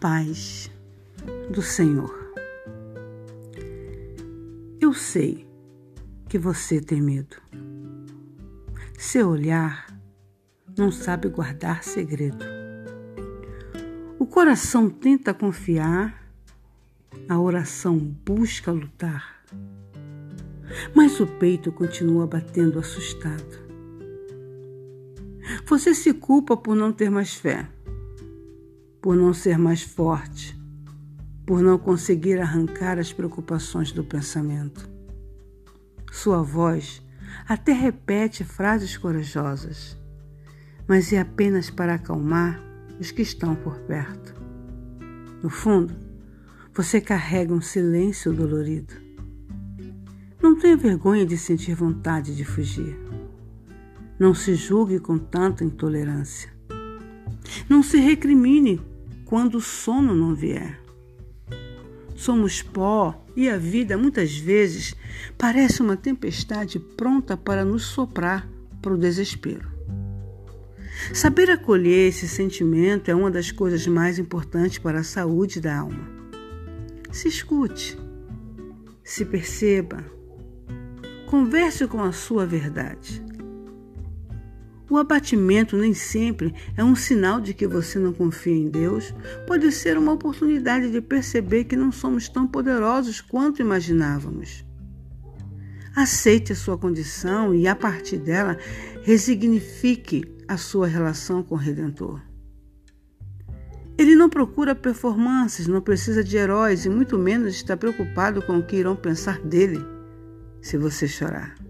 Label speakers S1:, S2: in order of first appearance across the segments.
S1: paz do Senhor. Eu sei que você tem medo. Seu olhar não sabe guardar segredo. O coração tenta confiar, a oração busca lutar, mas o peito continua batendo assustado. Você se culpa por não ter mais fé por não ser mais forte, por não conseguir arrancar as preocupações do pensamento. Sua voz até repete frases corajosas, mas é apenas para acalmar os que estão por perto. No fundo, você carrega um silêncio dolorido. Não tenha vergonha de sentir vontade de fugir. Não se julgue com tanta intolerância. Não se recrimine quando o sono não vier. Somos pó e a vida muitas vezes parece uma tempestade pronta para nos soprar para o desespero. Saber acolher esse sentimento é uma das coisas mais importantes para a saúde da alma. Se escute, se perceba, converse com a sua verdade. O abatimento nem sempre é um sinal de que você não confia em Deus, pode ser uma oportunidade de perceber que não somos tão poderosos quanto imaginávamos. Aceite a sua condição e, a partir dela, resignifique a sua relação com o Redentor. Ele não procura performances, não precisa de heróis e muito menos está preocupado com o que irão pensar dele se você chorar.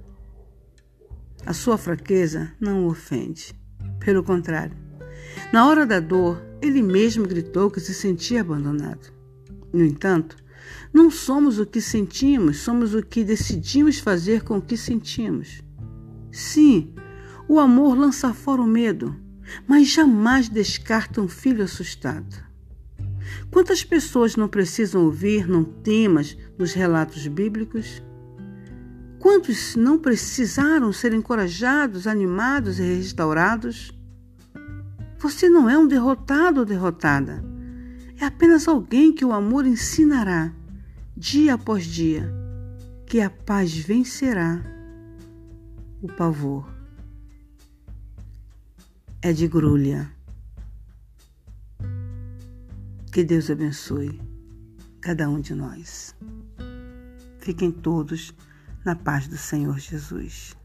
S1: A sua fraqueza não o ofende. Pelo contrário, na hora da dor, ele mesmo gritou que se sentia abandonado. No entanto, não somos o que sentimos, somos o que decidimos fazer com o que sentimos. Sim, o amor lança fora o medo, mas jamais descarta um filho assustado. Quantas pessoas não precisam ouvir, não temas, nos relatos bíblicos? Quantos não precisaram ser encorajados, animados e restaurados? Você não é um derrotado ou derrotada. É apenas alguém que o amor ensinará, dia após dia, que a paz vencerá o pavor. É de grulha. Que Deus abençoe cada um de nós. Fiquem todos na paz do Senhor Jesus.